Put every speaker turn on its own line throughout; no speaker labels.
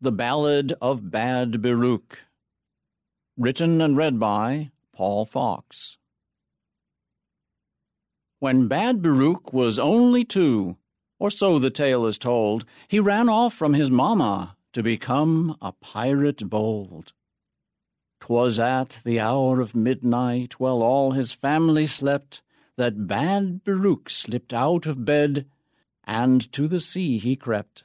The Ballad of Bad Biruk. Written and read by Paul Fox. When Bad Biruk was only two, or so the tale is told, he ran off from his mamma to become a pirate bold. 'Twas at the hour of midnight, while all his family slept, that Bad Biruk slipped out of bed, and to the sea he crept.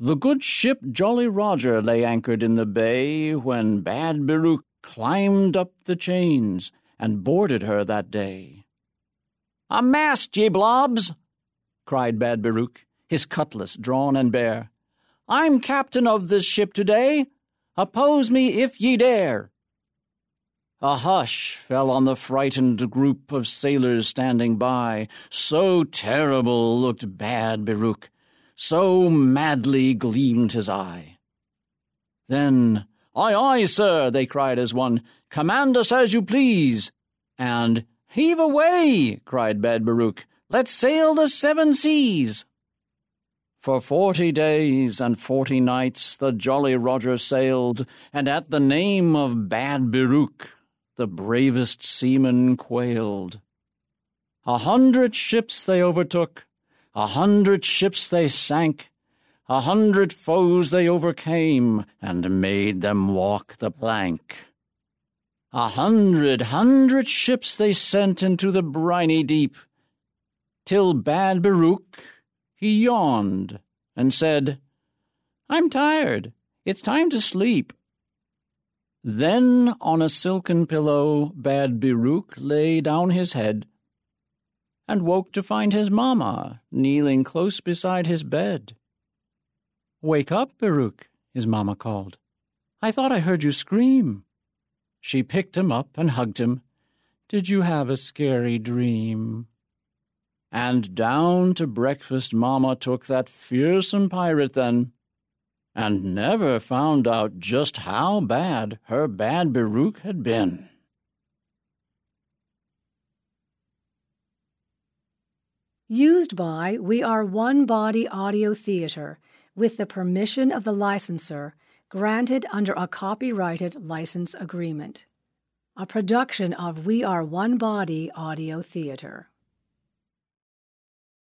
The good ship Jolly Roger lay anchored in the bay when Bad Biruk climbed up the chains and boarded her that day. A mast, ye blobs! cried Bad Biruk, his cutlass drawn and bare. I'm captain of this ship today. Oppose me if ye dare. A hush fell on the frightened group of sailors standing by. So terrible looked Bad Biruk so madly gleamed his eye. Then, Aye, aye, sir, they cried as one, command us as you please. And, Heave away, cried Bad Biruk, let's sail the seven seas. For forty days and forty nights the Jolly Roger sailed, and at the name of Bad Biruk the bravest seamen quailed. A hundred ships they overtook, a hundred ships they sank, a hundred foes they overcame, and made them walk the plank. A hundred, hundred ships they sent into the briny deep, till Bad Biruk he yawned and said, I'm tired. It's time to sleep. Then on a silken pillow Bad Biruk lay down his head and woke to find his mamma kneeling close beside his bed. Wake up, Biruk, his mamma called. I thought I heard you scream. She picked him up and hugged him. Did you have a scary dream? And down to breakfast mamma took that fearsome pirate then, and never found out just how bad her bad Biruk had been.
Used by We Are One Body Audio Theater with the permission of the licensor granted under a copyrighted license agreement. A production of We Are One Body Audio Theater.